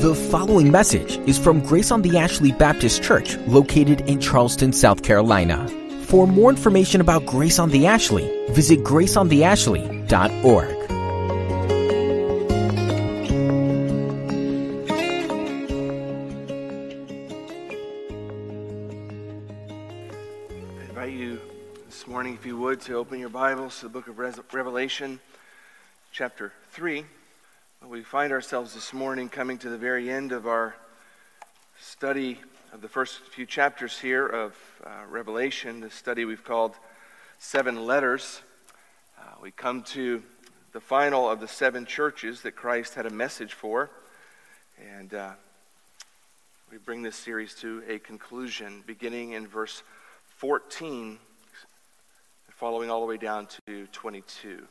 The following message is from Grace on the Ashley Baptist Church, located in Charleston, South Carolina. For more information about Grace on the Ashley, visit graceontheashley.org. I invite you this morning, if you would, to open your Bibles to the book of Revelation, chapter 3. We find ourselves this morning coming to the very end of our study of the first few chapters here of uh, Revelation, the study we've called Seven Letters. Uh, we come to the final of the seven churches that Christ had a message for, and uh, we bring this series to a conclusion beginning in verse 14, following all the way down to 22.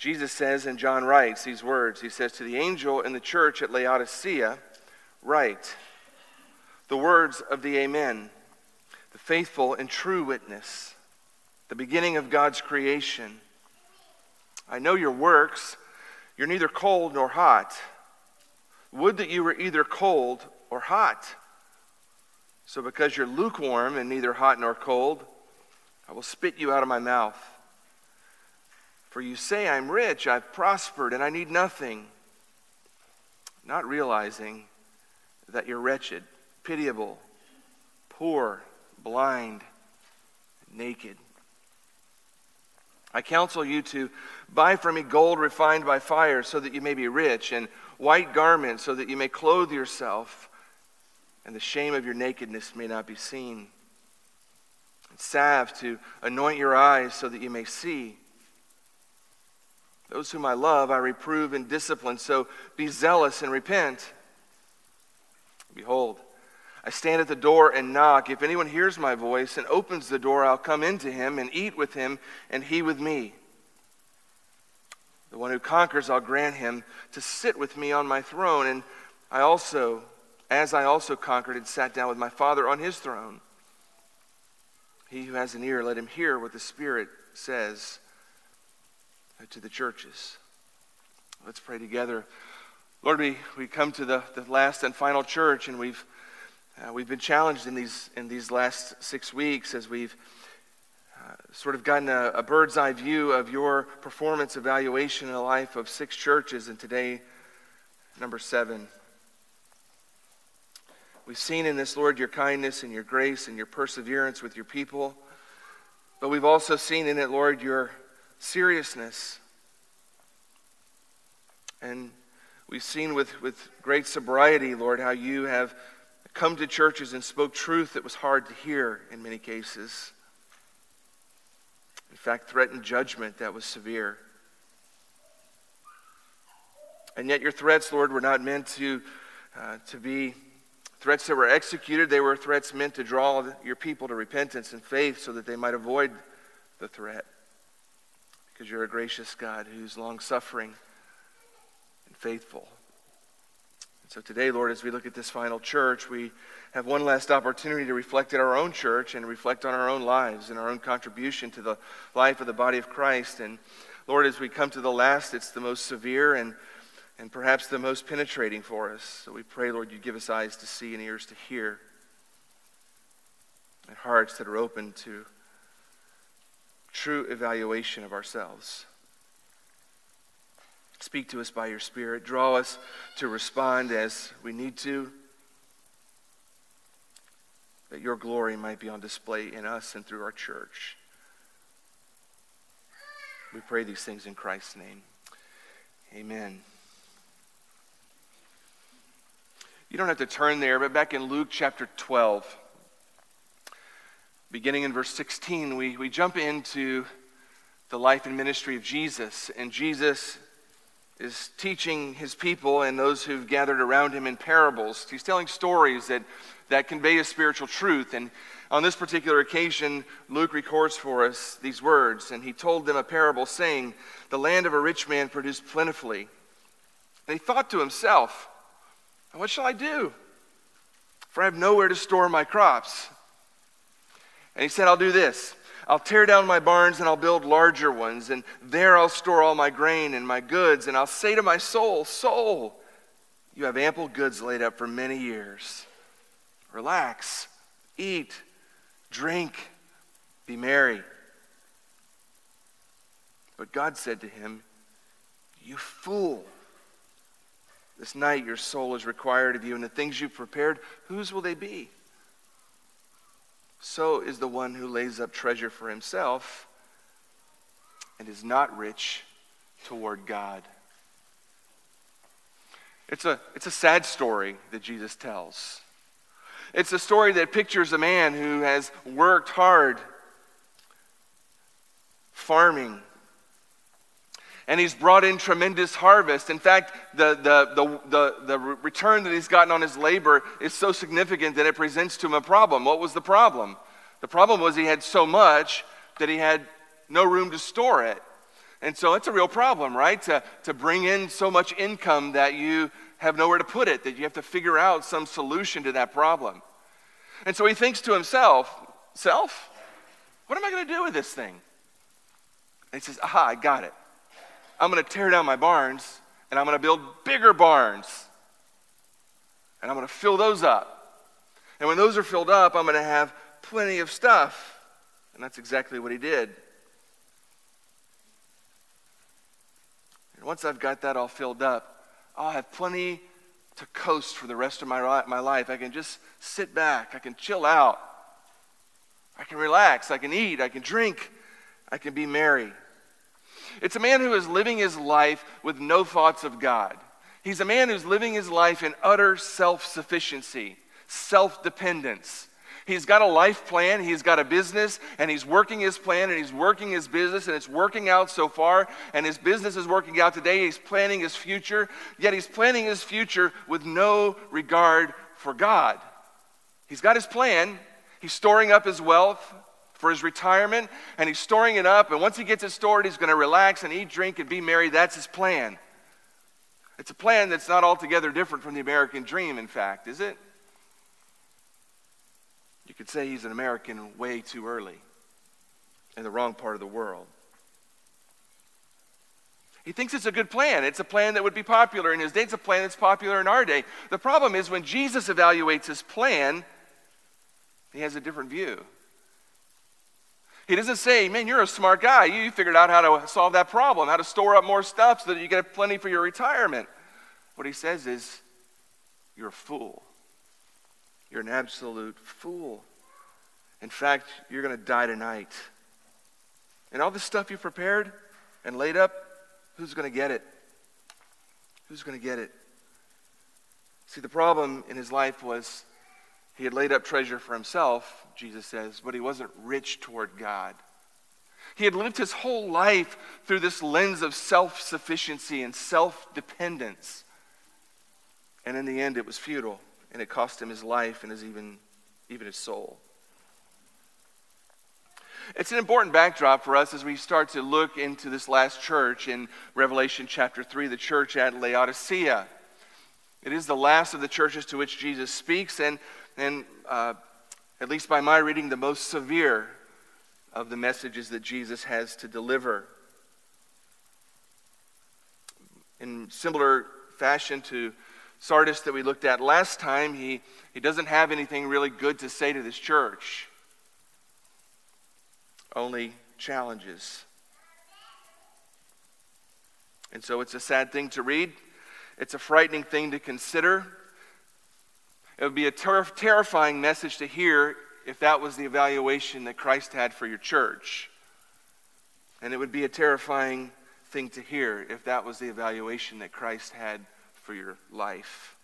Jesus says, and John writes these words He says, To the angel in the church at Laodicea, write the words of the Amen, the faithful and true witness, the beginning of God's creation. I know your works. You're neither cold nor hot. Would that you were either cold or hot. So, because you're lukewarm and neither hot nor cold, I will spit you out of my mouth. For you say, I'm rich, I've prospered, and I need nothing, not realizing that you're wretched, pitiable, poor, blind, naked. I counsel you to buy from me gold refined by fire so that you may be rich, and white garments so that you may clothe yourself, and the shame of your nakedness may not be seen. And salve to anoint your eyes so that you may see. Those whom I love, I reprove and discipline. So be zealous and repent. Behold, I stand at the door and knock. If anyone hears my voice and opens the door, I'll come into him and eat with him, and he with me. The one who conquers, I'll grant him to sit with me on my throne, and I also, as I also conquered and sat down with my Father on his throne. He who has an ear, let him hear what the Spirit says to the churches. Let's pray together. Lord, we, we come to the, the last and final church, and we've, uh, we've been challenged in these, in these last six weeks as we've uh, sort of gotten a, a, bird's eye view of your performance evaluation in the life of six churches, and today, number seven. We've seen in this, Lord, your kindness and your grace and your perseverance with your people. But we've also seen in it, Lord, your seriousness. And we've seen with, with great sobriety, Lord, how you have come to churches and spoke truth that was hard to hear in many cases. In fact, threatened judgment that was severe. And yet, your threats, Lord, were not meant to, uh, to be threats that were executed. They were threats meant to draw your people to repentance and faith so that they might avoid the threat because you're a gracious God who's long suffering and faithful. And so today, Lord, as we look at this final church, we have one last opportunity to reflect at our own church and reflect on our own lives and our own contribution to the life of the body of Christ. And Lord, as we come to the last, it's the most severe and, and perhaps the most penetrating for us. So we pray, Lord, you give us eyes to see and ears to hear and hearts that are open to true evaluation of ourselves. Speak to us by your Spirit. Draw us to respond as we need to, that your glory might be on display in us and through our church. We pray these things in Christ's name. Amen. You don't have to turn there, but back in Luke chapter 12 beginning in verse 16, we, we jump into the life and ministry of Jesus. And Jesus is teaching his people and those who've gathered around him in parables. He's telling stories that, that convey a spiritual truth. And on this particular occasion, Luke records for us these words. And he told them a parable saying, The land of a rich man produced plentifully. And he thought to himself, What shall I do? For I have nowhere to store my crops. And he said, I'll do this. I'll tear down my barns and I'll build larger ones, and there I'll store all my grain and my goods, and I'll say to my soul, Soul, you have ample goods laid up for many years. Relax, eat, drink, be merry. But God said to him, You fool. This night your soul is required of you, and the things you've prepared, whose will they be? So is the one who lays up treasure for himself and is not rich toward God. It's a, it's a sad story that Jesus tells. It's a story that pictures a man who has worked hard farming and he's brought in tremendous harvest. In fact, the, the, the, the, the return that he's gotten on his labor is so significant that it presents to him a problem. What was the problem? The problem was he had so much that he had no room to store it. And so it's a real problem, right? To, to bring in so much income that you have nowhere to put it, that you have to figure out some solution to that problem. And so he thinks to himself, Self, what am I going to do with this thing? And he says, Aha, I got it. I'm going to tear down my barns and I'm going to build bigger barns. And I'm going to fill those up. And when those are filled up, I'm going to have plenty of stuff. And that's exactly what he did. And once I've got that all filled up, I'll have plenty to coast for the rest of my, my life. I can just sit back, I can chill out, I can relax, I can eat, I can drink, I can be merry. It's a man who is living his life with no thoughts of God. He's a man who's living his life in utter self sufficiency, self dependence. He's got a life plan, he's got a business, and he's working his plan and he's working his business, and it's working out so far, and his business is working out today. He's planning his future, yet he's planning his future with no regard for God. He's got his plan, he's storing up his wealth, for his retirement, and he's storing it up. And once he gets it stored, he's going to relax and eat, drink, and be merry. That's his plan. It's a plan that's not altogether different from the American dream, in fact, is it? You could say he's an American way too early in the wrong part of the world. He thinks it's a good plan. It's a plan that would be popular in his day. It's a plan that's popular in our day. The problem is when Jesus evaluates his plan, he has a different view. He doesn't say, man, you're a smart guy. You figured out how to solve that problem, how to store up more stuff so that you get plenty for your retirement. What he says is, you're a fool. You're an absolute fool. In fact, you're going to die tonight. And all the stuff you prepared and laid up, who's going to get it? Who's going to get it? See, the problem in his life was he had laid up treasure for himself, Jesus says, but he wasn't rich toward God. He had lived his whole life through this lens of self sufficiency and self dependence. And in the end, it was futile, and it cost him his life and his even, even his soul. It's an important backdrop for us as we start to look into this last church in Revelation chapter 3, the church at Laodicea. It is the last of the churches to which Jesus speaks, and and uh, at least by my reading, the most severe of the messages that Jesus has to deliver. In similar fashion to Sardis that we looked at last time, he, he doesn't have anything really good to say to this church, only challenges. And so it's a sad thing to read, it's a frightening thing to consider. It would be a ter- terrifying message to hear if that was the evaluation that Christ had for your church. And it would be a terrifying thing to hear if that was the evaluation that Christ had for your life.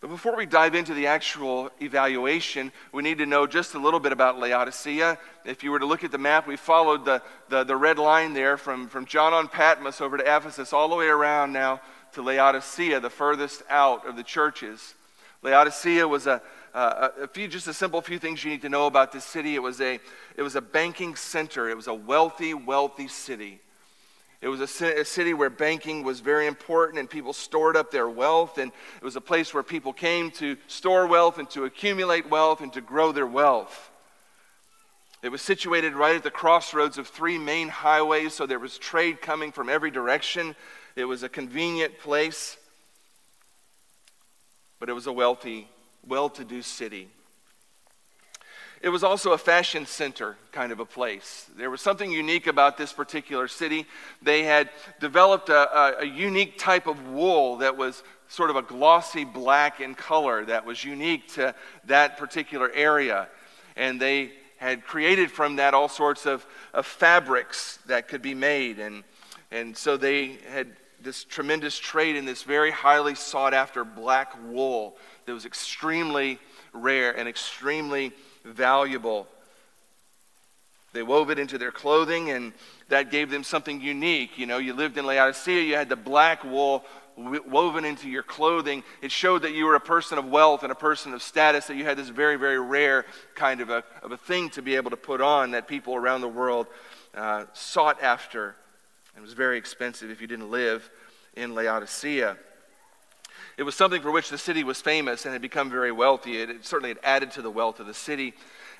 But before we dive into the actual evaluation, we need to know just a little bit about Laodicea. If you were to look at the map, we followed the, the, the red line there from, from John on Patmos over to Ephesus, all the way around now to Laodicea, the furthest out of the churches. Laodicea was a, a few, just a simple few things you need to know about this city. It was a, it was a banking center. It was a wealthy, wealthy city. It was a, a city where banking was very important and people stored up their wealth. And it was a place where people came to store wealth and to accumulate wealth and to grow their wealth. It was situated right at the crossroads of three main highways, so there was trade coming from every direction. It was a convenient place, but it was a wealthy, well to do city. It was also a fashion center kind of a place. There was something unique about this particular city. They had developed a, a, a, unique type of wool that was sort of a glossy black in color that was unique to that particular area. And they had created from that all sorts of, of fabrics that could be made. And, and so they had this tremendous trade in this very highly sought after black wool that was extremely rare and extremely valuable. They wove it into their clothing, and that gave them something unique. You know, you lived in Laodicea, you had the black wool woven into your clothing. It showed that you were a person of wealth and a person of status, that you had this very, very rare kind of a, of a thing to be able to put on that people around the world uh, sought after. It was very expensive if you didn't live in Laodicea. It was something for which the city was famous and had become very wealthy. It, it certainly had added to the wealth of the city.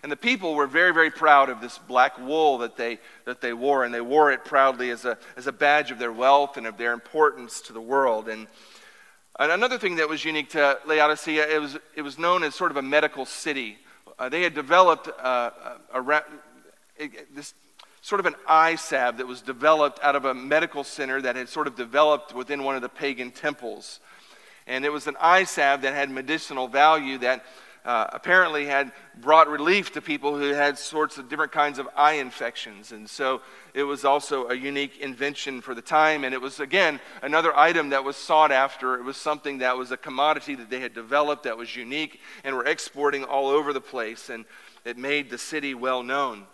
And the people were very, very proud of this black wool that they, that they wore, and they wore it proudly as a, as a badge of their wealth and of their importance to the world. And, another thing that was unique to Laodicea, it was, it was known as sort of a medical city. Uh, they had developed uh, a, a, a, this sort of an eye salve that was developed out of a medical center that had sort of developed within one of the pagan temples. And it was an eye salve that had medicinal value that uh, apparently had brought relief to people who had sorts of different kinds of eye infections. And so it was also a unique invention for the time. And it was, again, another item that was sought after. It was something that was a commodity that they had developed that was unique and were exporting all over the place. And it made the city well known.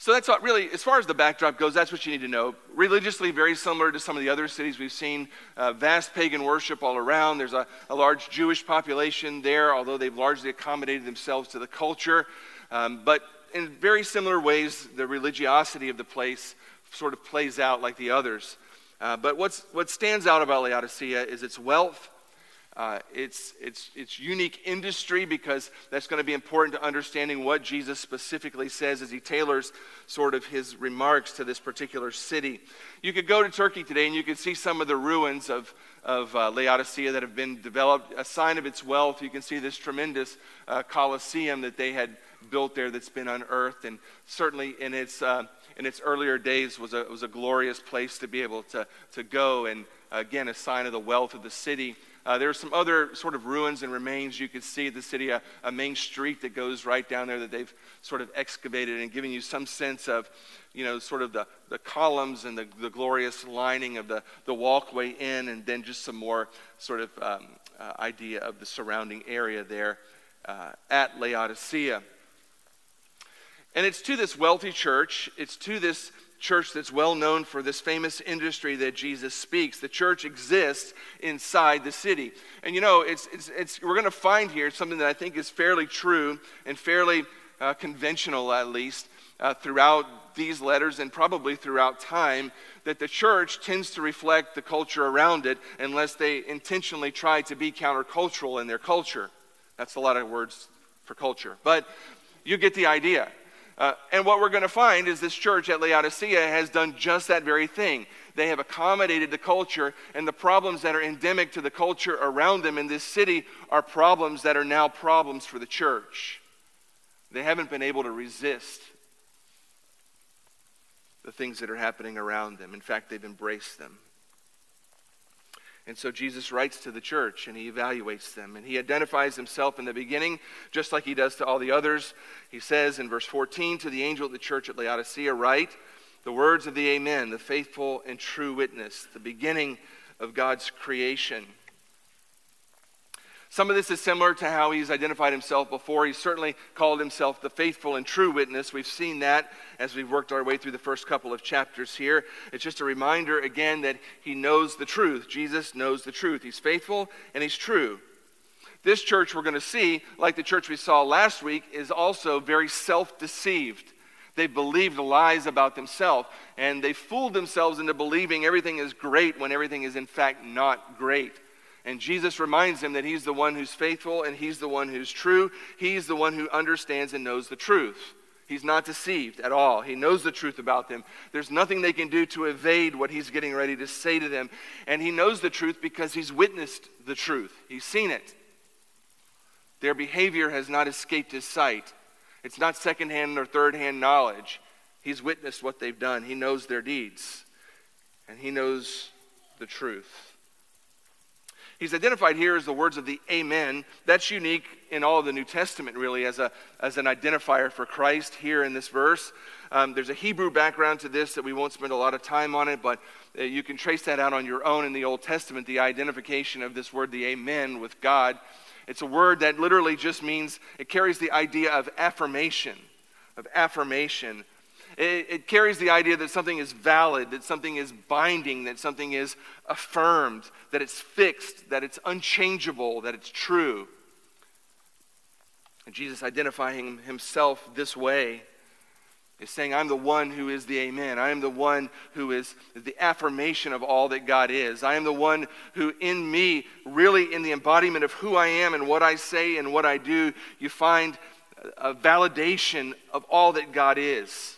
So that's what really, as far as the backdrop goes, that's what you need to know. Religiously, very similar to some of the other cities we've seen. Uh, vast pagan worship all around. There's a, a, large Jewish population there, although they've largely accommodated themselves to the culture. Um, but in very similar ways, the religiosity of the place sort of plays out like the others. Uh, but what's, what stands out about Laodicea is its wealth uh, it's, it's, it's unique industry because that's going to be important to understanding what Jesus specifically says as he tailors sort of his remarks to this particular city. You could go to Turkey today and you could see some of the ruins of, of uh, Laodicea that have been developed, a sign of its wealth. You can see this tremendous uh, Colosseum that they had built there that's been unearthed. And certainly in its, uh, in its earlier days was a, was a glorious place to be able to, to go and, again, a sign of the wealth of the city. Uh, there are some other sort of ruins and remains you could see the city, a, a, main street that goes right down there that they've sort of excavated and giving you some sense of, you know, sort of the, the columns and the, the glorious lining of the, the walkway in, and then just some more sort of um, uh, idea of the surrounding area there uh, at Laodicea. And it's to this wealthy church, it's to this church that's well known for this famous industry that Jesus speaks. The church exists inside the city. And you know, it's, it's, it's we're going to find here something that I think is fairly true and fairly uh, conventional, at least, uh, throughout these letters and probably throughout time, that the church tends to reflect the culture around it unless they intentionally try to be countercultural in their culture. That's a lot of words for culture. But you get the idea. Uh, and what we're going to find is this church at Laodicea has done just that very thing. They have accommodated the culture, and the problems that are endemic to the culture around them in this city are problems that are now problems for the church. They haven't been able to resist the things that are happening around them. In fact, they've embraced them. And so Jesus writes to the church and he evaluates them. And he identifies himself in the beginning, just like he does to all the others. He says in verse 14 to the angel of the church at Laodicea, Write the words of the Amen, the faithful and true witness, the beginning of God's creation. Some of this is similar to how he's identified himself before. He certainly called himself the faithful and true witness. We've seen that as we've worked our way through the first couple of chapters here. It's just a reminder again that he knows the truth. Jesus knows the truth. He's faithful and he's true. This church we're going to see, like the church we saw last week, is also very self deceived. They believed lies about themselves, and they fooled themselves into believing everything is great when everything is in fact not great. And Jesus reminds him that He's the one who's faithful and He's the one who's true. He's the one who understands and knows the truth. He's not deceived at all. He knows the truth about them. There's nothing they can do to evade what he's getting ready to say to them. And he knows the truth because he's witnessed the truth, he's seen it. Their behavior has not escaped his sight. It's not secondhand or thirdhand knowledge. He's witnessed what they've done, he knows their deeds, and he knows the truth. He's identified here as the words of the Amen. That's unique in all of the New Testament, really, as, a, as an identifier for Christ here in this verse. Um, there's a Hebrew background to this that we won't spend a lot of time on it, but uh, you can trace that out on your own in the Old Testament, the identification of this word, the Amen, with God. It's a word that literally just means, it carries the idea of affirmation, of affirmation. It, it, carries the idea that something is valid, that something is binding, that something is affirmed, that it's fixed, that it's unchangeable, that it's true. And Jesus identifying himself this way is saying, I'm the one who is the Amen. I am the one who is the affirmation of all that God is. I am the one who, in me, really in the embodiment of who I am and what I say and what I do, you find a validation of all that God is.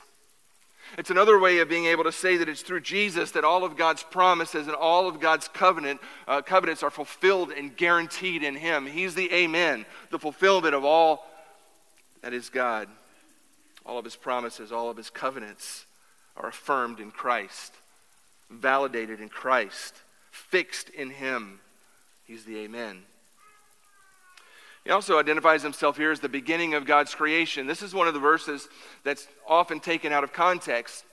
It's another way of being able to say that it's through Jesus that all of God's promises and all of God's covenant uh, covenants are fulfilled and guaranteed in Him. He's the Amen, the fulfillment of all that is God. All of his promises, all of his covenants are affirmed in Christ, validated in Christ, fixed in him. He's the Amen. He also identifies himself here as the beginning of God's creation. This is one of the verses that's often taken out of context.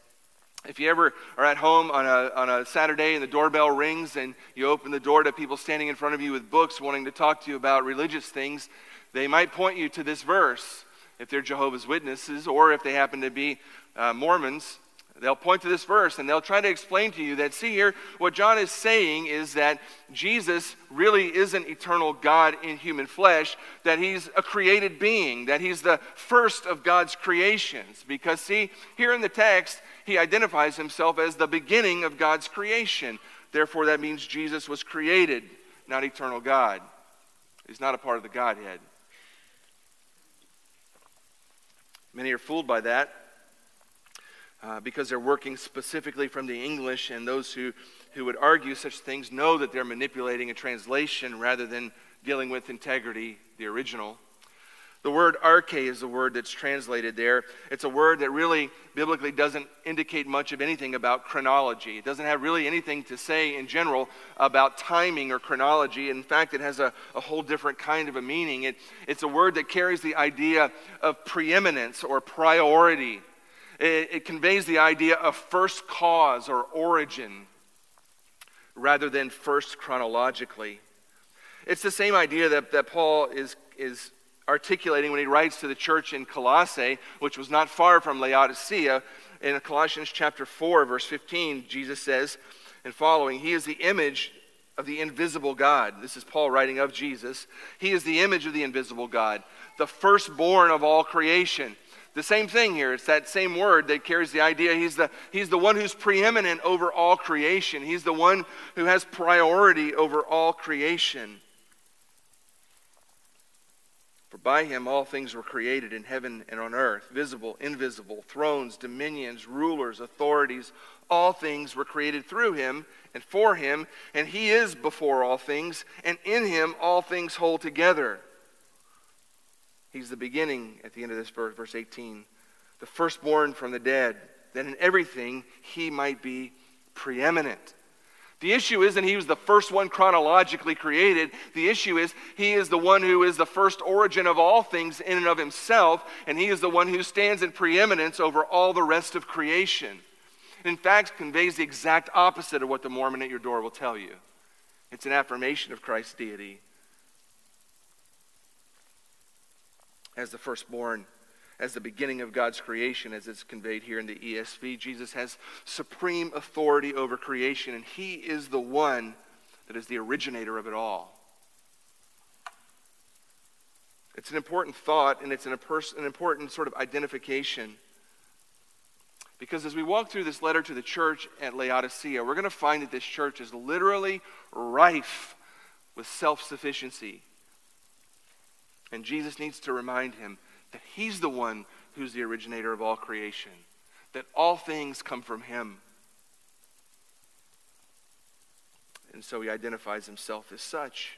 If you ever are at home on a, on a Saturday and the doorbell rings and you open the door to people standing in front of you with books wanting to talk to you about religious things, they might point you to this verse if they're Jehovah's Witnesses or if they happen to be uh, Mormons, they'll point to this verse and they'll try to explain to you that, see here, what John is saying is that Jesus really is an eternal God in human flesh, that he's a created being, that he's the first of God's creations. Because, see, here in the text, he identifies himself as the beginning of God's creation. Therefore, that means Jesus was created, not eternal God. He's not a part of the Godhead. Many are fooled by that uh, because they're working specifically from the English, and those who, who would argue such things know that they're manipulating a translation rather than dealing with integrity, the original. The word arche is the word that's translated there. It's a word that really biblically doesn't indicate much of anything about chronology. It doesn't have really anything to say in general about timing or chronology. In fact, it has a, a whole different kind of a meaning. It, it's a word that carries the idea of preeminence or priority, it, it conveys the idea of first cause or origin rather than first chronologically. It's the same idea that, that Paul is, is articulating when he writes to the church in Colossae, which was not far from Laodicea. In Colossians chapter 4, verse 15, Jesus says, and following, He is the image of the invisible God. This is Paul writing of Jesus. He is the image of the invisible God, the firstborn of all creation. The same thing here. It's that same word that carries the idea. He's the, he's the one who's preeminent over all creation. He's the one who has priority over all creation. For by him all things were created in heaven and on earth, visible, invisible, thrones, dominions, rulers, authorities. All things were created through him and for him, and he is before all things, and in him all things hold together. He's the beginning at the end of this verse, verse 18, the firstborn from the dead, that in everything he might be preeminent. The issue isn't he was the first one chronologically created. The issue is he is the one who is the first origin of all things in and of himself, and he is the one who stands in preeminence over all the rest of creation. in fact, conveys the exact opposite of what the Mormon at your door will tell you. It's an affirmation of Christ's deity as the firstborn as the beginning of God's creation, as it's conveyed here in the ESV. Jesus has supreme authority over creation, and He is the one that is the originator of it all. It's an important thought, and it's an, an important sort of identification. Because as we walk through this letter to the church at Laodicea, we're going to find that this church is literally rife with self sufficiency. And Jesus needs to remind him that he's the one who's the originator of all creation, that all things come from him. And so he identifies himself as such.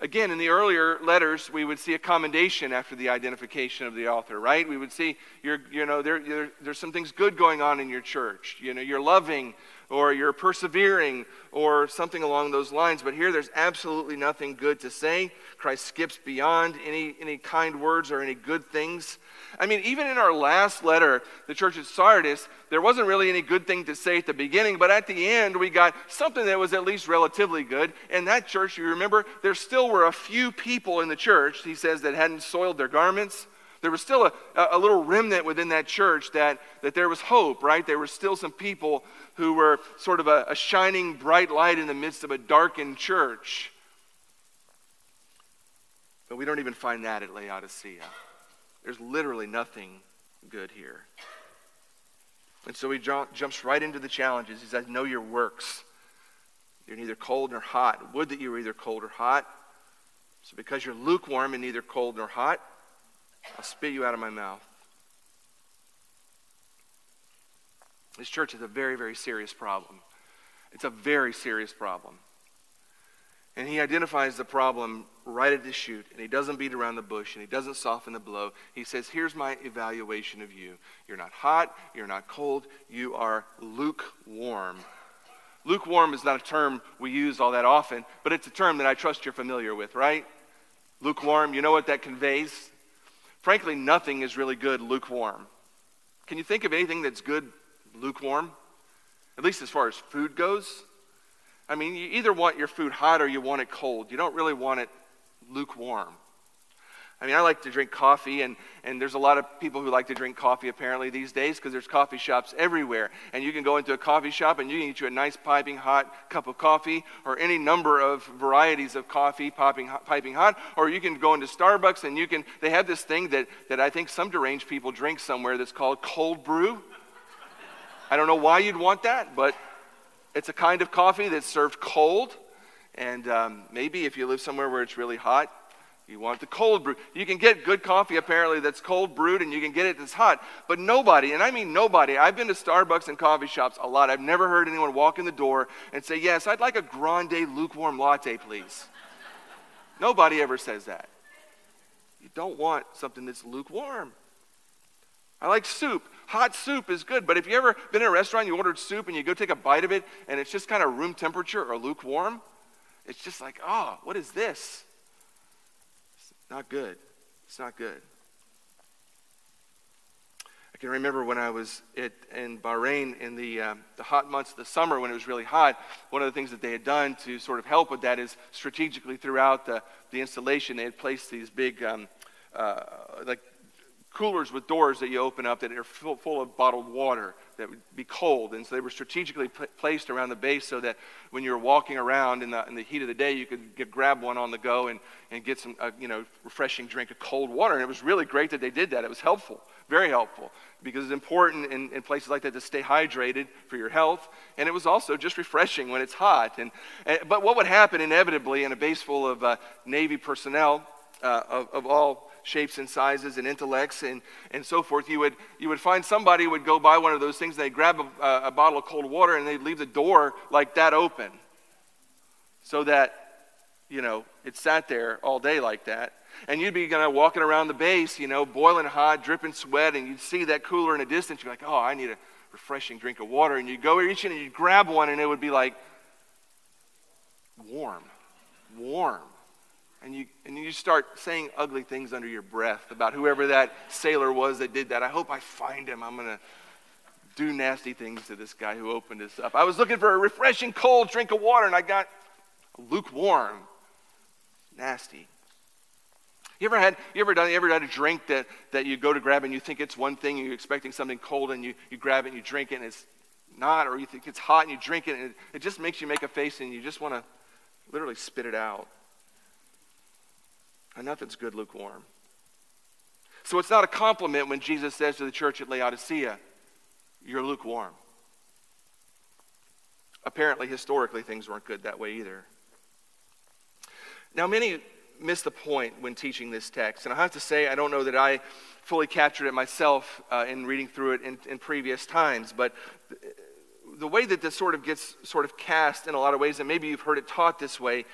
Again, in the earlier letters, we would see a commendation after the identification of the author, right? We would see, you know, there, there, there's some things good going on in your church. You know, you're loving or you're persevering or something along those lines. But here, there's absolutely nothing good to say. Christ skips beyond any, any kind words or any good things. I mean, even in our last letter, the church at Sardis, there wasn't really any good thing to say at the beginning, but at the end, we got something that was at least relatively good. And that church, you remember, there still were a few people in the church, he says, that hadn't soiled their garments. There was still a, a little remnant within that church that, that there was hope, right? There were still some people who were sort of a, a shining bright light in the midst of a darkened church. But we don't even find that at Laodicea. There's literally nothing good here. And so he jumps right into the challenges. He says, Know your works. You're neither cold nor hot. Would that you were either cold or hot. So because you're lukewarm and neither cold nor hot, I'll spit you out of my mouth. This church is a very, very serious problem. It's a very serious problem. And he identifies the problem right at the shoot, and he doesn't beat around the bush, and he doesn't soften the blow. He says, Here's my evaluation of you. You're not hot, you're not cold, you are lukewarm. Lukewarm is not a term we use all that often, but it's a term that I trust you're familiar with, right? Lukewarm, you know what that conveys? Frankly, nothing is really good lukewarm. Can you think of anything that's good lukewarm? At least as far as food goes? I mean, you either want your food hot or you want it cold. You don't really want it lukewarm. I mean, I like to drink coffee, and, and there's a lot of people who like to drink coffee apparently these days because there's coffee shops everywhere. And you can go into a coffee shop and you can get you a nice piping hot cup of coffee or any number of varieties of coffee popping, piping hot. Or you can go into Starbucks and you can, they have this thing that, that I think some deranged people drink somewhere that's called cold brew. I don't know why you'd want that, but it's a kind of coffee that's served cold. And um, maybe if you live somewhere where it's really hot, you want the cold brew. You can get good coffee apparently that's cold brewed and you can get it that's hot. But nobody, and I mean nobody, I've been to Starbucks and coffee shops a lot. I've never heard anyone walk in the door and say, Yes, I'd like a grande lukewarm latte, please. nobody ever says that. You don't want something that's lukewarm. I like soup. Hot soup is good, but if you ever been in a restaurant, you ordered soup and you go take a bite of it and it's just kind of room temperature or lukewarm, it's just like, oh, what is this? Not good. It's not good. I can remember when I was at, in Bahrain in the, um, the hot months of the summer when it was really hot, one of the things that they had done to sort of help with that is strategically throughout the, the installation, they had placed these big, um, uh, like coolers with doors that you open up that are full, full of bottled water that would be cold. And so they were strategically pl- placed around the base so that when you were walking around in the, in the heat of the day, you could get, grab one on the go and, and get some, uh, you know, refreshing drink of cold water. And it was really great that they did that. It was helpful, very helpful, because it's important in, in places like that to stay hydrated for your health. And it was also just refreshing when it's hot. And, and but what would happen inevitably in a base full of uh, Navy personnel uh, of, of all shapes and sizes and intellects and, and so forth, you would, you would find somebody would go buy one of those things, they'd grab a, a bottle of cold water and they'd leave the door like that open so that, you know, it sat there all day like that. And you'd be kind of walking around the base, you know, boiling hot, dripping sweat, and you'd see that cooler in the distance. You're like, oh, I need a refreshing drink of water. And you'd go reach in and you'd grab one, and it would be like warm, warm and you, and you start saying ugly things under your breath about whoever that sailor was that did that. I hope I find him. I'm going to do nasty things to this guy who opened this up. I was looking for a refreshing cold drink of water and I got lukewarm. Nasty. You ever had, you ever done, you ever had a drink that, that you go to grab and you think it's one thing and you're expecting something cold and you, you grab it and you drink it and it's not, or you think it's hot and you drink it and it, it just makes you make a face and you just want to literally spit it out. And nothing's good lukewarm. So it's not a compliment when Jesus says to the church at Laodicea, You're lukewarm. Apparently, historically, things weren't good that way either. Now, many, miss the point when teaching this text. And I have to say, I don't know that I fully captured it myself uh, in reading through it in, in previous times, but the way that this sort of gets sort of cast in a lot of ways, and maybe you've heard it taught this way,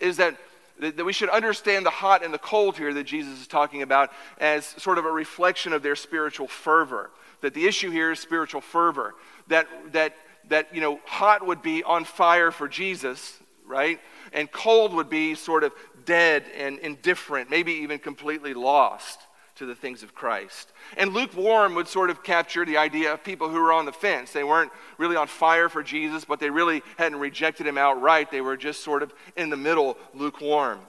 is that, that we should understand the hot and the cold here that Jesus is talking about as sort of a reflection of their spiritual fervor. That the issue here is spiritual fervor. That, that, that you know, hot would be on fire for Jesus, right? And cold would be sort of dead and indifferent, maybe even completely lost to the things of Christ. And lukewarm would sort of capture the idea of people who were on the fence. They weren't really on fire for Jesus, but they really hadn't rejected him outright. They were just sort of in the middle, lukewarm.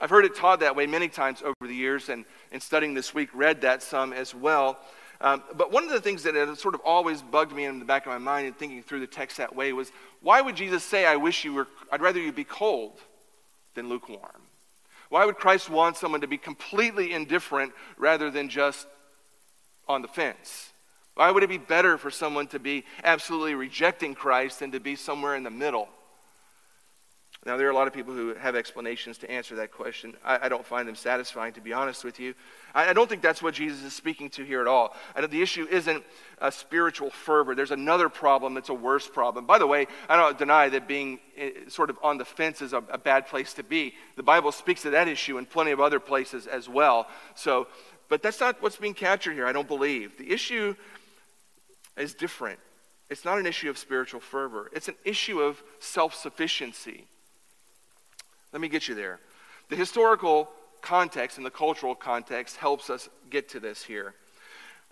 I've heard it taught that way many times over the years, and in studying this week, read that some as well. Um, but one of the things that had sort of always bugged me in the back of my mind and thinking through the text that way was why would Jesus say, I wish you were, I'd rather you be cold than lukewarm? Why would Christ want someone to be completely indifferent rather than just on the fence? Why would it be better for someone to be absolutely rejecting Christ than to be somewhere in the middle? Now, there are a lot of people who have explanations to answer that question. I, I don't find them satisfying, to be honest with you. I, I, don't think that's what Jesus is speaking to here at all. the issue isn't a spiritual fervor. There's another problem that's a worse problem. By the way, I don't deny that being eh, sort of on the fence is a, a bad place to be. The Bible speaks to that issue in plenty of other places as well. So, but that's not what's being captured here, I don't believe. The issue is different. It's not an issue of spiritual fervor, it's an issue of self sufficiency. Let me get you there. The historical context and the cultural context helps us get to this here.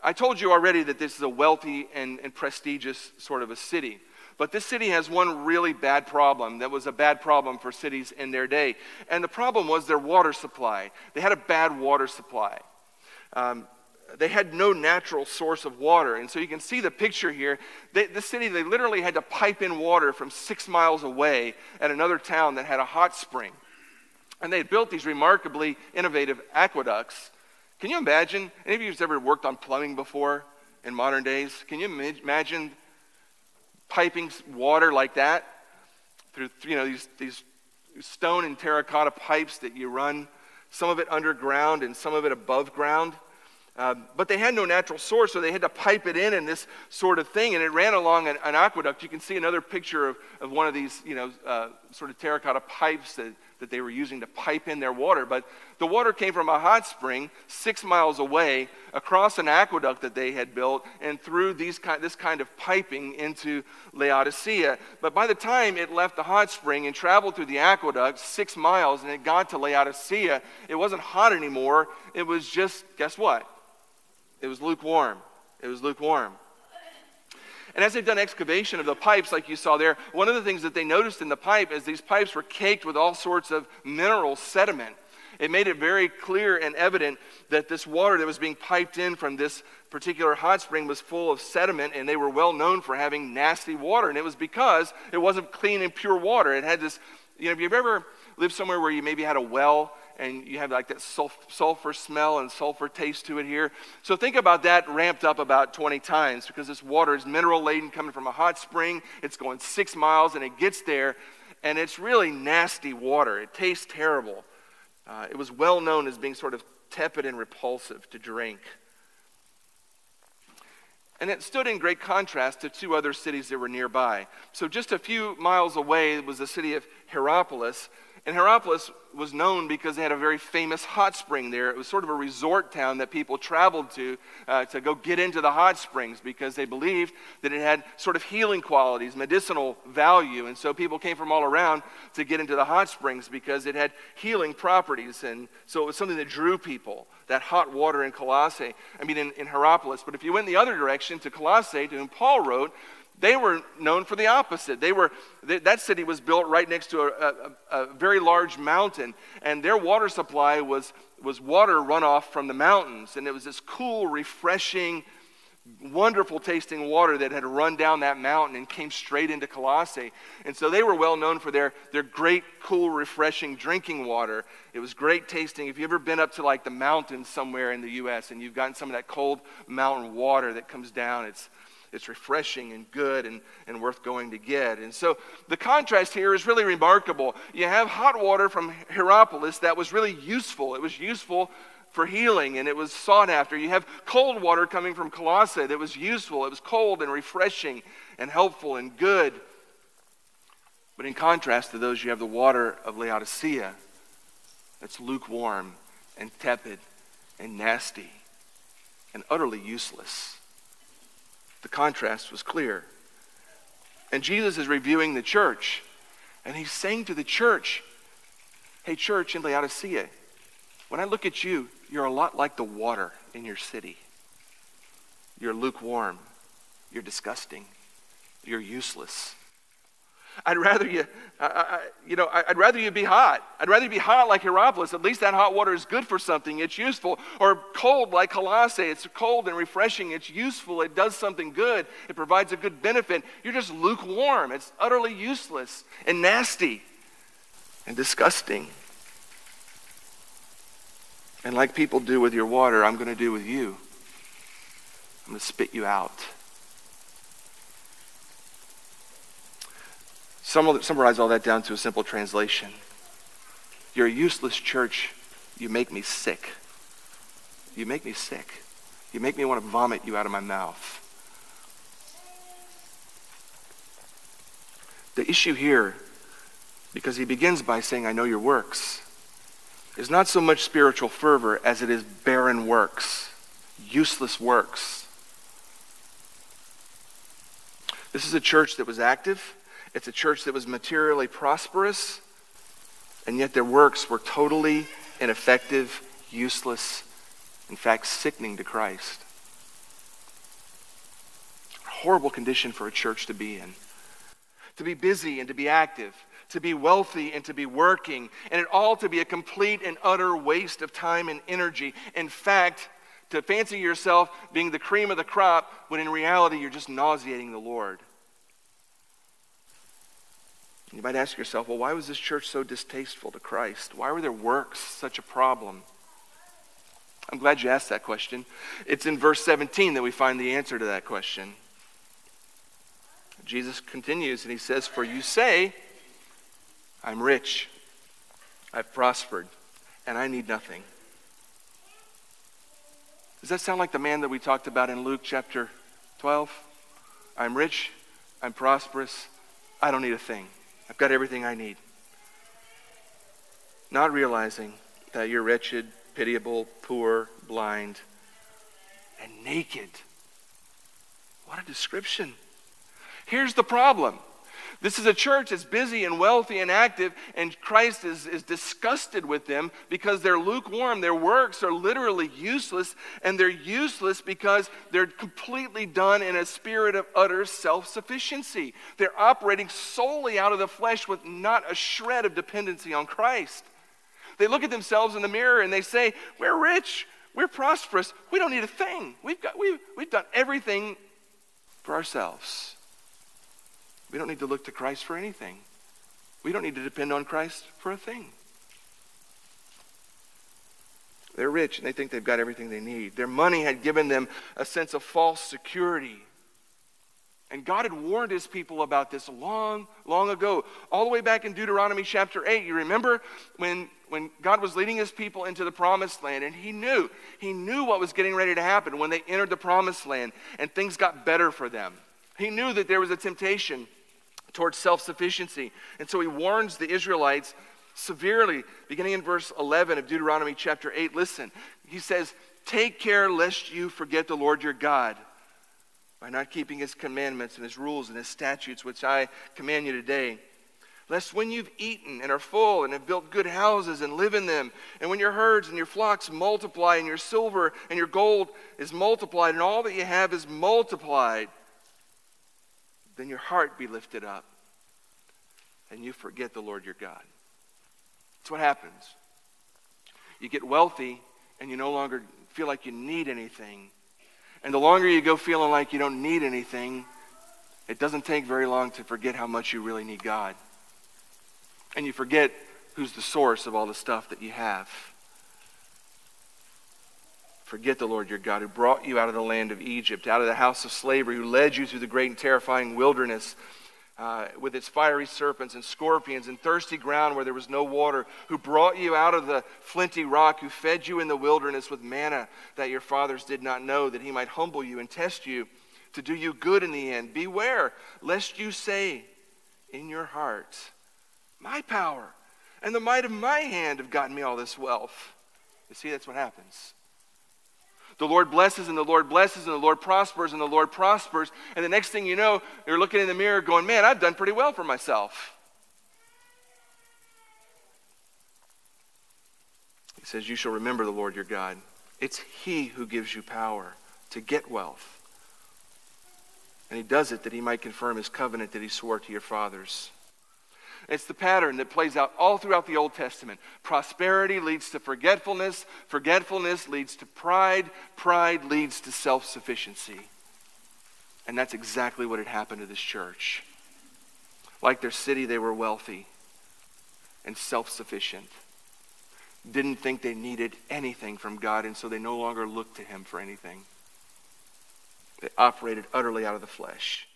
I told you already that this is a wealthy and, and prestigious sort of a city. But this city has one really bad problem that was a bad problem for cities in their day. And the problem was their water supply. They had a bad water supply. Um, they had no natural source of water. And so you can see the picture here. They, the city, they literally had to pipe in water from six miles away at another town that had a hot spring. And they had built these remarkably innovative aqueducts. Can you imagine? Any of you who's ever worked on plumbing before in modern days? Can you imagine piping water like that through you know these, these stone and terracotta pipes that you run, some of it underground and some of it above ground? Um, but they had no natural source, so they had to pipe it in and this sort of thing, and it ran along an, an aqueduct. You can see another picture of, of one of these, you know, uh, sort of terracotta pipes that, that they were using to pipe in their water. But the water came from a hot spring six miles away, across an aqueduct that they had built, and through these, this kind of piping into Laodicea. But by the time it left the hot spring and traveled through the aqueduct six miles and it got to Laodicea, it wasn't hot anymore. It was just, guess what? It was lukewarm. It was lukewarm. And as they've done excavation of the pipes, like you saw there, one of the things that they noticed in the pipe is these pipes were caked with all sorts of mineral sediment. It made it very clear and evident that this water that was being piped in from this particular hot spring was full of sediment, and they were well known for having nasty water. And it was because it wasn't clean and pure water. It had this, you know, if you've ever lived somewhere where you maybe had a well and you have like that sulfur smell and sulfur taste to it here. So think about that ramped up about 20 times because this water is mineral laden coming from a hot spring. It's going six miles and it gets there and it's really nasty water. It tastes terrible. Uh, it was well known as being sort of tepid and repulsive to drink. And it stood in great contrast to two other cities that were nearby. So, just a few miles away was the city of Hierapolis, and Hierapolis was known because they had a very famous hot spring there. It was sort of a resort town that people traveled to uh, to go get into the hot springs because they believed that it had sort of healing qualities, medicinal value. And so people came from all around to get into the hot springs because it had healing properties. And so it was something that drew people, that hot water in Colossae, I mean, in, in Hierapolis. But if you went the other direction to Colossae, to whom Paul wrote, they were known for the opposite. They were, they, that city was built right next to a, a, a, very large mountain, and their water supply was, was water runoff from the mountains. And it was this cool, refreshing, wonderful tasting water that had run down that mountain and came straight into Colossae. And so they were well known for their, their great, cool, refreshing drinking water. It was great tasting. If you've ever been up to like the mountains somewhere in the U.S. and you've gotten some of that cold mountain water that comes down, it's it's refreshing and good and, and worth going to get. And so the contrast here is really remarkable. You have hot water from Hierapolis that was really useful. It was useful for healing and it was sought after. You have cold water coming from Colossae that was useful. It was cold and refreshing and helpful and good. But in contrast to those, you have the water of Laodicea that's lukewarm and tepid and nasty and utterly useless. The contrast was clear. And Jesus is reviewing the church, and he's saying to the church, Hey, church in Laodicea, when I look at you, you're a lot like the water in your city. You're lukewarm. You're disgusting. You're useless. I'd rather you, I, I, you know, I'd rather you be hot. I'd rather you be hot like Hierapolis. At least that hot water is good for something. It's useful. Or cold like Colossae. It's cold and refreshing. It's useful. It does something good. It provides a good benefit. You're just lukewarm. It's utterly useless and nasty and disgusting. And like people do with your water, I'm going to do with you. I'm going to spit you out. Summarize all that down to a simple translation. You're a useless church. You make me sick. You make me sick. You make me want to vomit you out of my mouth. The issue here, because he begins by saying, I know your works, is not so much spiritual fervor as it is barren works, useless works. This is a church that was active. It's a church that was materially prosperous, and yet their works were totally ineffective, useless, in fact, sickening to Christ. Horrible condition for a church to be in. To be busy and to be active, to be wealthy and to be working, and it all to be a complete and utter waste of time and energy. In fact, to fancy yourself being the cream of the crop when in reality you're just nauseating the Lord. You might ask yourself, well, why was this church so distasteful to Christ? Why were their works such a problem? I'm glad you asked that question. It's in verse 17 that we find the answer to that question. Jesus continues and he says, For you say, I'm rich, I've prospered, and I need nothing. Does that sound like the man that we talked about in Luke chapter 12? I'm rich, I'm prosperous, I don't need a thing. I've got everything I need. Not realizing that you're wretched, pitiable, poor, blind, and naked. What a description. Here's the problem this is a church that's busy and wealthy and active, and Christ is, is disgusted with them because they're lukewarm. Their works are literally useless, and they're useless because they're completely done in a spirit of utter self sufficiency. They're operating solely out of the flesh with not a shred of dependency on Christ. They look at themselves in the mirror and they say, We're rich, we're prosperous, we don't need a thing. We've, got, we've, we've done everything for ourselves. We don't need to look to Christ for anything. We don't need to depend on Christ for a thing. They're rich and they think they've got everything they need. Their money had given them a sense of false security. And God had warned his people about this long, long ago. All the way back in Deuteronomy chapter 8. You remember when, when God was leading his people into the promised land, and he knew, he knew what was getting ready to happen when they entered the promised land and things got better for them. He knew that there was a temptation towards self sufficiency. And so he warns the Israelites severely, beginning in verse 11 of Deuteronomy chapter 8. Listen, he says, Take care lest you forget the Lord your God by not keeping his commandments and his rules and his statutes, which I command you today. Lest when you've eaten and are full and have built good houses and live in them, and when your herds and your flocks multiply, and your silver and your gold is multiplied, and all that you have is multiplied, then your heart be lifted up and you forget the Lord your God. That's what happens. You get wealthy and you no longer feel like you need anything. And the longer you go feeling like you don't need anything, it doesn't take very long to forget how much you really need God. And you forget who's the source of all the stuff that you have. Forget the Lord your God who brought you out of the land of Egypt, out of the house of slavery, who led you through the great and terrifying wilderness uh, with its fiery serpents and scorpions and thirsty ground where there was no water, who brought you out of the flinty rock, who fed you in the wilderness with manna that your fathers did not know, that he might humble you and test you to do you good in the end. Beware lest you say in your heart, My power and the might of my hand have gotten me all this wealth. You see, that's what happens. The Lord blesses and the Lord blesses and the Lord prospers and the Lord prospers. And the next thing you know, you're looking in the mirror going, man, I've done pretty well for myself. He says, You shall remember the Lord your God. It's He who gives you power to get wealth. And He does it that He might confirm His covenant that He swore to your fathers. It's the pattern that plays out all throughout the Old Testament. Prosperity leads to forgetfulness, forgetfulness leads to pride, pride leads to self sufficiency. And that's exactly what had happened to this church. Like their city, they were wealthy and self sufficient. Didn't think they needed anything from God, and so they no longer looked to Him for anything. They operated utterly out of the flesh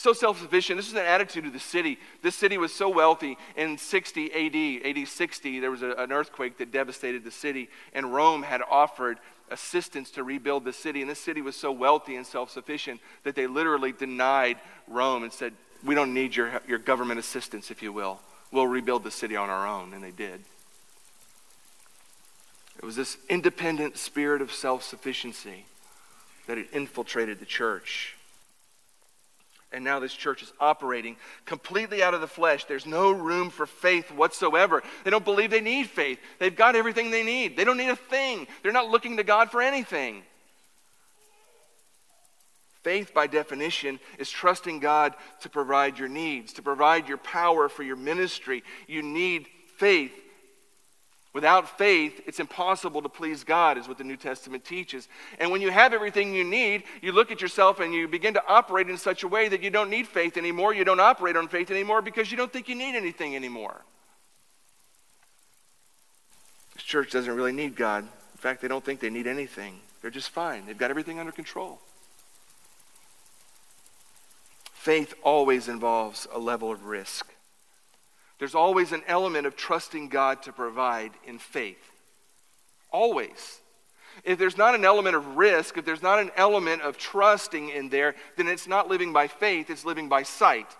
so self sufficient. This is an attitude of the city. This city was so wealthy. In 60 AD, AD 60, there was a, an earthquake that devastated the city, and Rome had offered assistance to rebuild the city. And this city was so wealthy and self sufficient that they literally denied Rome and said, We don't need your, your government assistance, if you will. We'll rebuild the city on our own. And they did. It was this independent spirit of self sufficiency that had infiltrated the church. And now this church is operating completely out of the flesh. There's no room for faith whatsoever. They don't believe they need faith. They've got everything they need. They don't need a thing. They're not looking to God for anything. Faith, by definition, is trusting God to provide your needs, to provide your power for your ministry. You need faith Without faith, it's impossible to please God, is what the New Testament teaches. And when you have everything you need, you look at yourself and you begin to operate in such a way that you don't need faith anymore. You don't operate on faith anymore because you don't think you need anything anymore. This church doesn't really need God. In fact, they don't think they need anything. They're just fine, they've got everything under control. Faith always involves a level of risk. There's always an element of trusting God to provide in faith. Always. If there's not an element of risk, if there's not an element of trusting in there, then it's not living by faith, it's living by sight.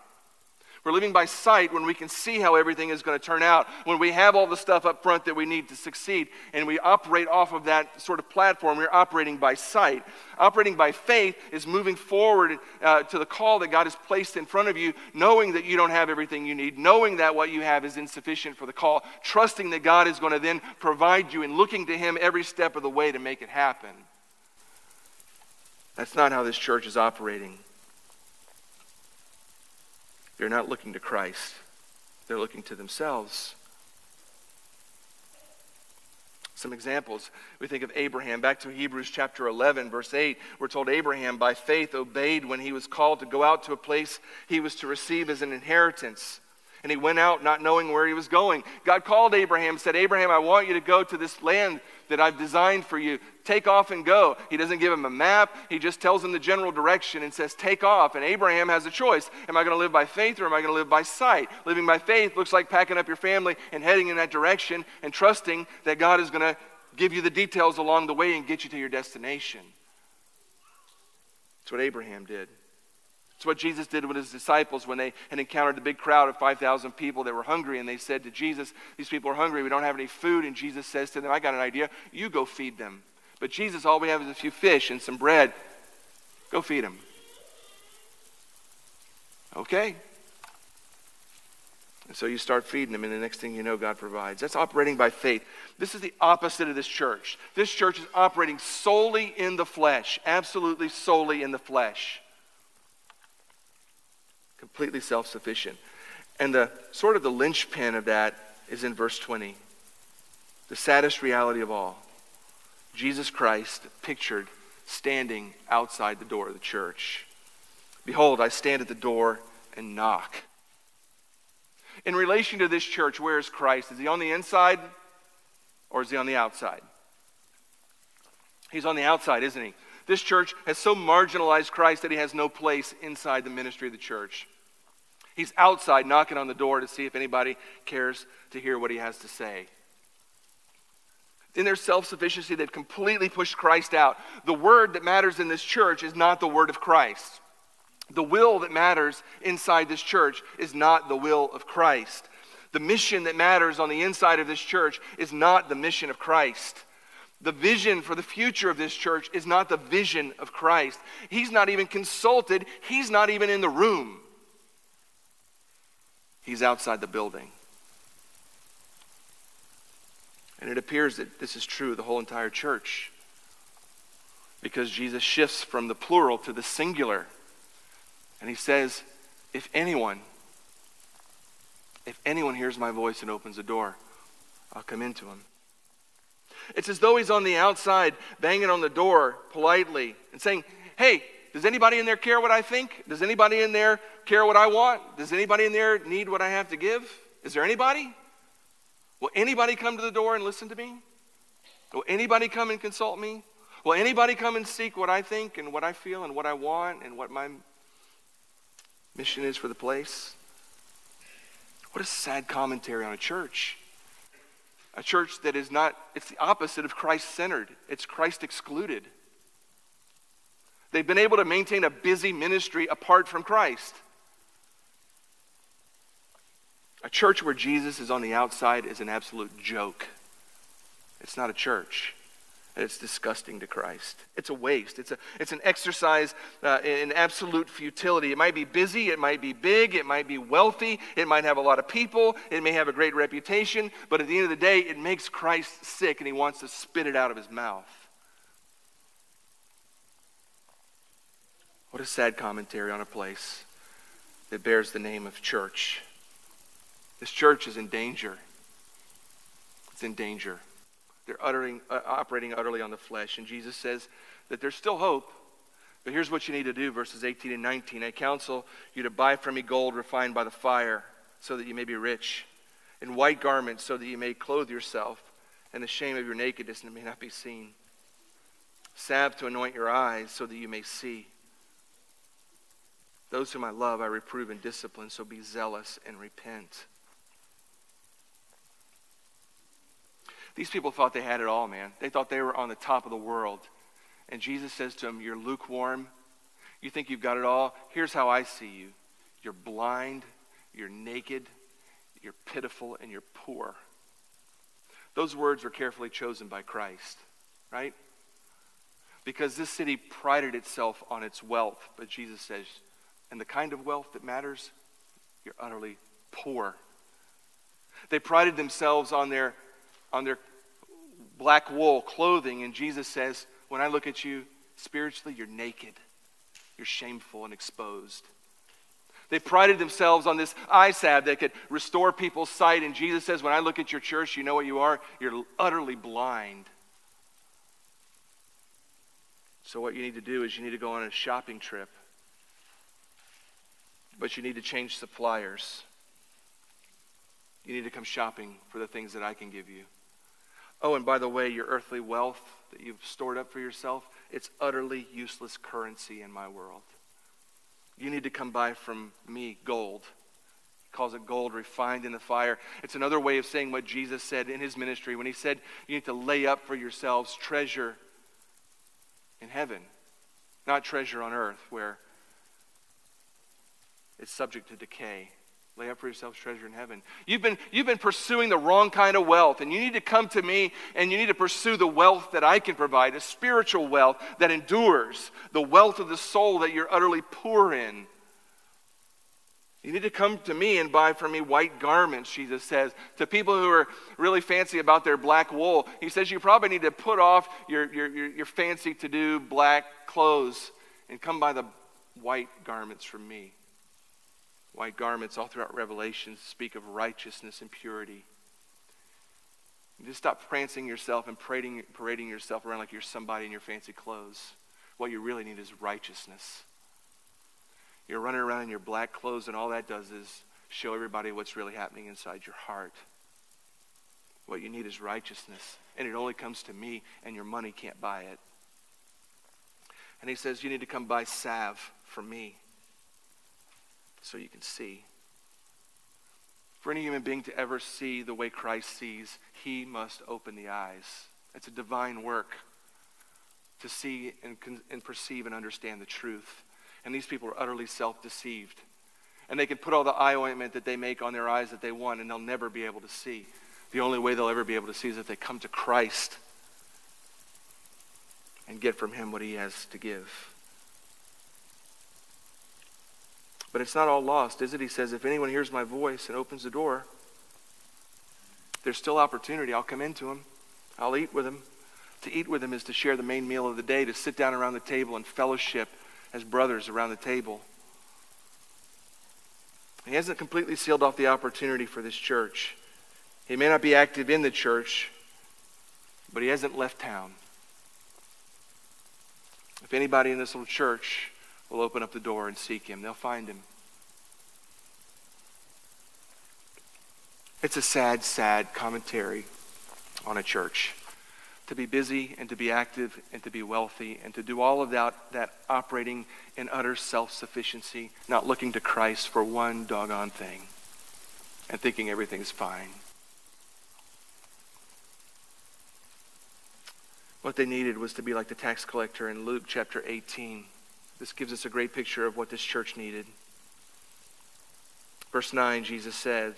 We're living by sight when we can see how everything is going to turn out, when we have all the stuff up front that we need to succeed, and we operate off of that sort of platform. We're operating by sight. Operating by faith is moving forward uh, to the call that God has placed in front of you, knowing that you don't have everything you need, knowing that what you have is insufficient for the call, trusting that God is going to then provide you, and looking to Him every step of the way to make it happen. That's not how this church is operating. They're not looking to Christ, they're looking to themselves. Some examples. We think of Abraham. Back to Hebrews chapter 11, verse 8. We're told Abraham, by faith, obeyed when he was called to go out to a place he was to receive as an inheritance. And he went out not knowing where he was going. God called Abraham, said, Abraham, I want you to go to this land that I've designed for you. Take off and go. He doesn't give him a map, he just tells him the general direction and says, Take off. And Abraham has a choice. Am I going to live by faith or am I going to live by sight? Living by faith looks like packing up your family and heading in that direction and trusting that God is going to give you the details along the way and get you to your destination. That's what Abraham did. It's what Jesus did with his disciples when they had encountered the big crowd of 5,000 people that were hungry. And they said to Jesus, These people are hungry. We don't have any food. And Jesus says to them, I got an idea. You go feed them. But Jesus, all we have is a few fish and some bread. Go feed them. Okay. And so you start feeding them, and the next thing you know, God provides. That's operating by faith. This is the opposite of this church. This church is operating solely in the flesh, absolutely solely in the flesh completely self sufficient. And the sort of the linchpin of that is in verse 20. The saddest reality of all Jesus Christ pictured standing outside the door of the church. Behold, I stand at the door and knock. In relation to this church, where is Christ? Is he on the inside or is he on the outside? He's on the outside, isn't he? This church has so marginalized Christ that he has no place inside the ministry of the church. He's outside knocking on the door to see if anybody cares to hear what he has to say. In their self sufficiency, they've completely pushed Christ out. The word that matters in this church is not the word of Christ. The will that matters inside this church is not the will of Christ. The mission that matters on the inside of this church is not the mission of Christ. The vision for the future of this church is not the vision of Christ. He's not even consulted, he's not even in the room. He's outside the building. And it appears that this is true of the whole entire church. Because Jesus shifts from the plural to the singular. And he says, If anyone, if anyone hears my voice and opens the door, I'll come into him. It's as though he's on the outside banging on the door politely and saying, Hey, does anybody in there care what I think? Does anybody in there care what I want? Does anybody in there need what I have to give? Is there anybody? Will anybody come to the door and listen to me? Will anybody come and consult me? Will anybody come and seek what I think and what I feel and what I want and what my mission is for the place? What a sad commentary on a church. A church that is not, it's the opposite of Christ centered, it's Christ excluded. They've been able to maintain a busy ministry apart from Christ. A church where Jesus is on the outside is an absolute joke. It's not a church. And it's disgusting to Christ. It's a waste. It's, a, it's an exercise uh, in absolute futility. It might be busy, it might be big, it might be wealthy, it might have a lot of people, it may have a great reputation, but at the end of the day, it makes Christ sick and he wants to spit it out of his mouth. What a sad commentary on a place that bears the name of church. This church is in danger. It's in danger. They're uttering, uh, operating utterly on the flesh. And Jesus says that there's still hope. But here's what you need to do verses 18 and 19. I counsel you to buy from me gold refined by the fire, so that you may be rich, and white garments, so that you may clothe yourself, and the shame of your nakedness may not be seen. Salve to anoint your eyes, so that you may see. Those whom I love, I reprove and discipline, so be zealous and repent. These people thought they had it all, man. They thought they were on the top of the world. And Jesus says to them, You're lukewarm. You think you've got it all? Here's how I see you you're blind, you're naked, you're pitiful, and you're poor. Those words were carefully chosen by Christ, right? Because this city prided itself on its wealth. But Jesus says, and the kind of wealth that matters, you're utterly poor. They prided themselves on their on their black wool clothing. And Jesus says, When I look at you spiritually, you're naked, you're shameful and exposed. They prided themselves on this eye salve that could restore people's sight. And Jesus says, When I look at your church, you know what you are? You're utterly blind. So, what you need to do is you need to go on a shopping trip, but you need to change suppliers. You need to come shopping for the things that I can give you. Oh, and by the way, your earthly wealth that you've stored up for yourself, it's utterly useless currency in my world. You need to come buy from me gold. He calls it gold refined in the fire. It's another way of saying what Jesus said in his ministry when he said you need to lay up for yourselves treasure in heaven, not treasure on earth where it's subject to decay. Lay up for yourselves treasure in heaven. You've been, you've been pursuing the wrong kind of wealth, and you need to come to me and you need to pursue the wealth that I can provide, a spiritual wealth that endures, the wealth of the soul that you're utterly poor in. You need to come to me and buy from me white garments, Jesus says. To people who are really fancy about their black wool, he says you probably need to put off your, your, your, your fancy to do black clothes and come buy the white garments from me. White garments all throughout Revelation speak of righteousness and purity. You just stop prancing yourself and parading, parading yourself around like you're somebody in your fancy clothes. What you really need is righteousness. You're running around in your black clothes, and all that does is show everybody what's really happening inside your heart. What you need is righteousness, and it only comes to me, and your money can't buy it. And he says, You need to come buy salve from me so you can see. For any human being to ever see the way Christ sees, he must open the eyes. It's a divine work to see and, and perceive and understand the truth. And these people are utterly self deceived. And they can put all the eye ointment that they make on their eyes that they want, and they'll never be able to see. The only way they'll ever be able to see is if they come to Christ and get from Him what He has to give. But it's not all lost, is it? He says, If anyone hears my voice and opens the door, there's still opportunity. I'll come into him, I'll eat with him. To eat with him is to share the main meal of the day, to sit down around the table and fellowship as brothers around the table. He hasn't completely sealed off the opportunity for this church. He may not be active in the church, but he hasn't left town. If anybody in this little church will open up the door and seek him, they'll find him. It's a sad, sad commentary on a church. To be busy and to be active and to be wealthy and to do all of that, that operating in utter self sufficiency, not looking to Christ for one doggone thing and thinking everything's fine. What they needed was to be like the tax collector in Luke chapter 18. This gives us a great picture of what this church needed. Verse 9, Jesus said,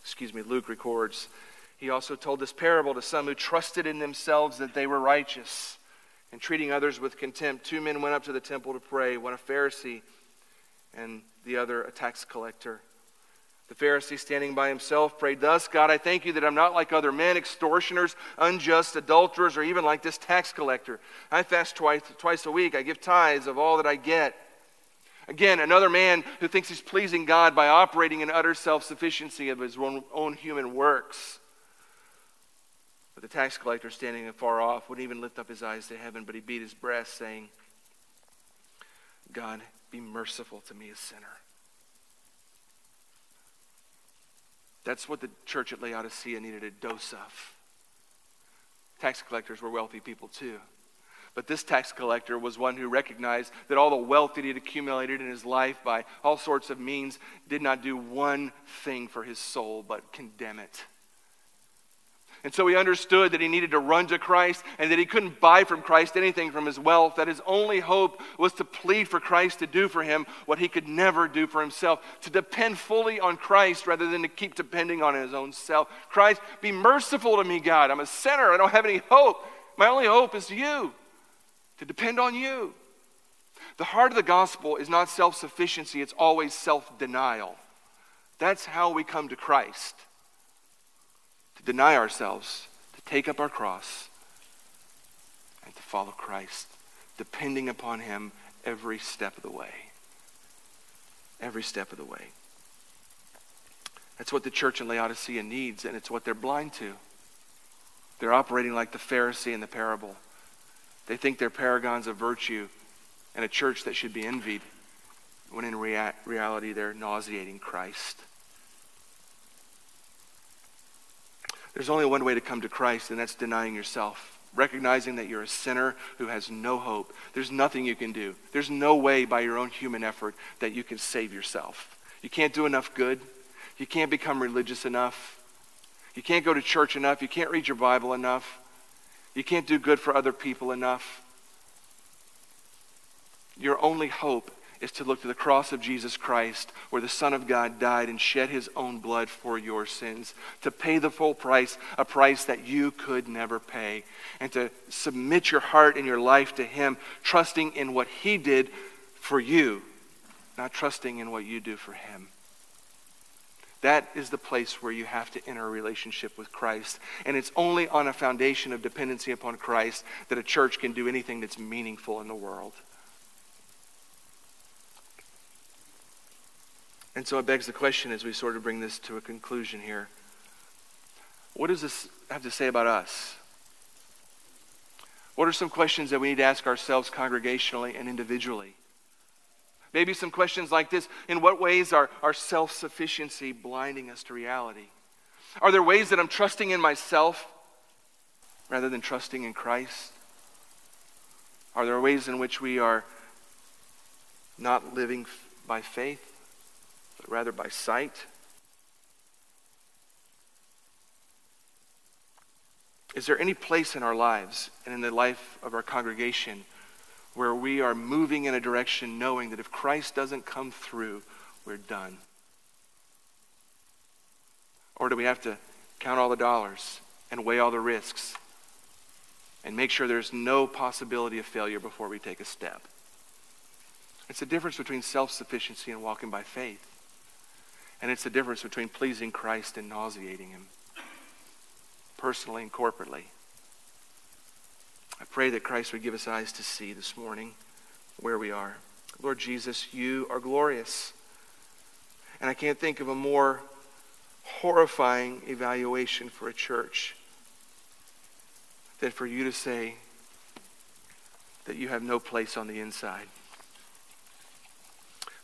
excuse me, Luke records, he also told this parable to some who trusted in themselves that they were righteous and treating others with contempt. Two men went up to the temple to pray, one a Pharisee and the other a tax collector. The Pharisee, standing by himself, prayed thus God, I thank you that I'm not like other men, extortioners, unjust, adulterers, or even like this tax collector. I fast twice, twice a week. I give tithes of all that I get. Again, another man who thinks he's pleasing God by operating in utter self sufficiency of his own, own, human works. But the tax collector, standing afar off, wouldn't even lift up his eyes to heaven, but he beat his breast, saying, God, be merciful to me, a sinner. That's what the church at Laodicea needed a dose of. Tax collectors were wealthy people too. But this tax collector was one who recognized that all the wealth that he had accumulated in his life by all sorts of means did not do one thing for his soul but condemn it. And so he understood that he needed to run to Christ and that he couldn't buy from Christ anything from his wealth, that his only hope was to plead for Christ to do for him what he could never do for himself, to depend fully on Christ rather than to keep depending on his own self. Christ, be merciful to me, God. I'm a sinner. I don't have any hope. My only hope is you, to depend on you. The heart of the gospel is not self sufficiency, it's always self denial. That's how we come to Christ deny ourselves, to take up our cross, and to follow Christ, depending upon Him every step of the way. Every step of the way. That's what the church in Laodicea needs, and it's what they're blind to. They're operating like the Pharisee in the parable. They think they're paragons of virtue and a church that should be envied, when in rea- reality they're nauseating Christ. There's only one way to come to Christ, and that's denying yourself. Recognizing that you're a sinner who has no hope. There's nothing you can do. There's no way by your own human effort that you can save yourself. You can't do enough good. You can't become religious enough. You can't go to church enough. You can't read your Bible enough. You can't do good for other people enough. Your only hope is to look to the cross of Jesus Christ, where the Son of God died and shed his own blood for your sins, to pay the full price, a price that you could never pay, and to submit your heart and your life to him, trusting in what he did for you, not trusting in what you do for him. That is the place where you have to enter a relationship with Christ. And it's only on a foundation of dependency upon Christ that a church can do anything that's meaningful in the world. And so it begs the question as we sort of bring this to a conclusion here what does this have to say about us? What are some questions that we need to ask ourselves congregationally and individually? Maybe some questions like this In what ways are our self sufficiency blinding us to reality? Are there ways that I'm trusting in myself rather than trusting in Christ? Are there ways in which we are not living by faith, but rather by sight? Is there any place in our lives and in the life of our congregation where we are moving in a direction knowing that if Christ doesn't come through, we're done? Or do we have to count all the dollars and weigh all the risks and make sure there's no possibility of failure before we take a step? It's the difference between self sufficiency and walking by faith. And it's the difference between pleasing Christ and nauseating Him, personally and corporately. I pray that Christ would give us eyes to see this morning where we are. Lord Jesus, you are glorious. And I can't think of a more horrifying evaluation for a church than for you to say that you have no place on the inside.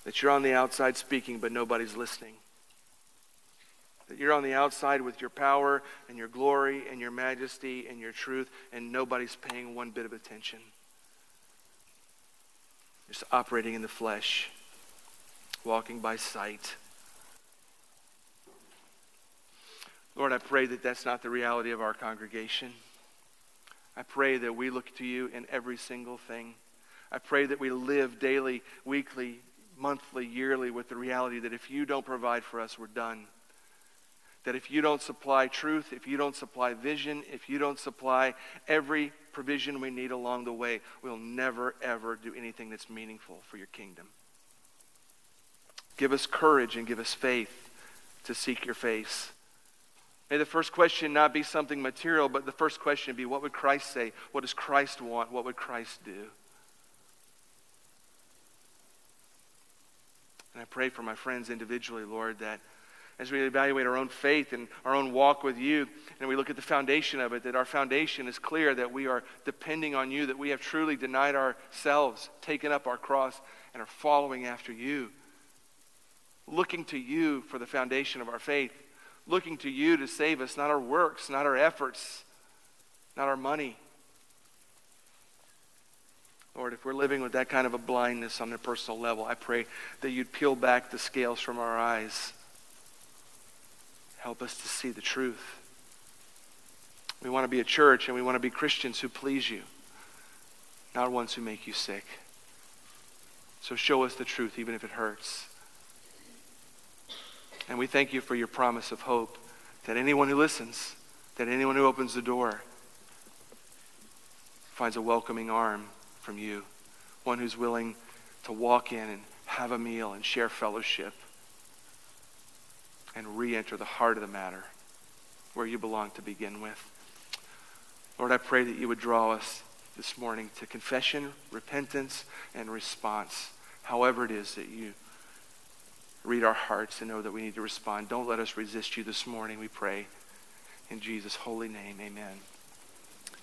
That you're on the outside speaking, but nobody's listening. That you're on the outside with your power and your glory and your majesty and your truth, and nobody's paying one bit of attention. Just operating in the flesh, walking by sight. Lord, I pray that that's not the reality of our congregation. I pray that we look to you in every single thing. I pray that we live daily, weekly, monthly, yearly with the reality that if you don't provide for us, we're done. That if you don't supply truth, if you don't supply vision, if you don't supply every provision we need along the way, we'll never, ever do anything that's meaningful for your kingdom. Give us courage and give us faith to seek your face. May the first question not be something material, but the first question be what would Christ say? What does Christ want? What would Christ do? And I pray for my friends individually, Lord, that as we evaluate our own faith and our own walk with you, and we look at the foundation of it, that our foundation is clear, that we are depending on you, that we have truly denied ourselves, taken up our cross, and are following after you. Looking to you for the foundation of our faith, looking to you to save us, not our works, not our efforts, not our money. Lord, if we're living with that kind of a blindness on a personal level, I pray that you'd peel back the scales from our eyes. Help us to see the truth. We want to be a church and we want to be Christians who please you, not ones who make you sick. So show us the truth, even if it hurts. And we thank you for your promise of hope that anyone who listens, that anyone who opens the door, finds a welcoming arm from you, one who's willing to walk in and have a meal and share fellowship and re enter the heart of the matter where you belong to begin with. Lord, I pray that you would draw us this morning to confession, repentance, and response, however it is that you read our hearts and know that we need to respond. Don't let us resist you this morning, we pray. In Jesus' holy name, amen.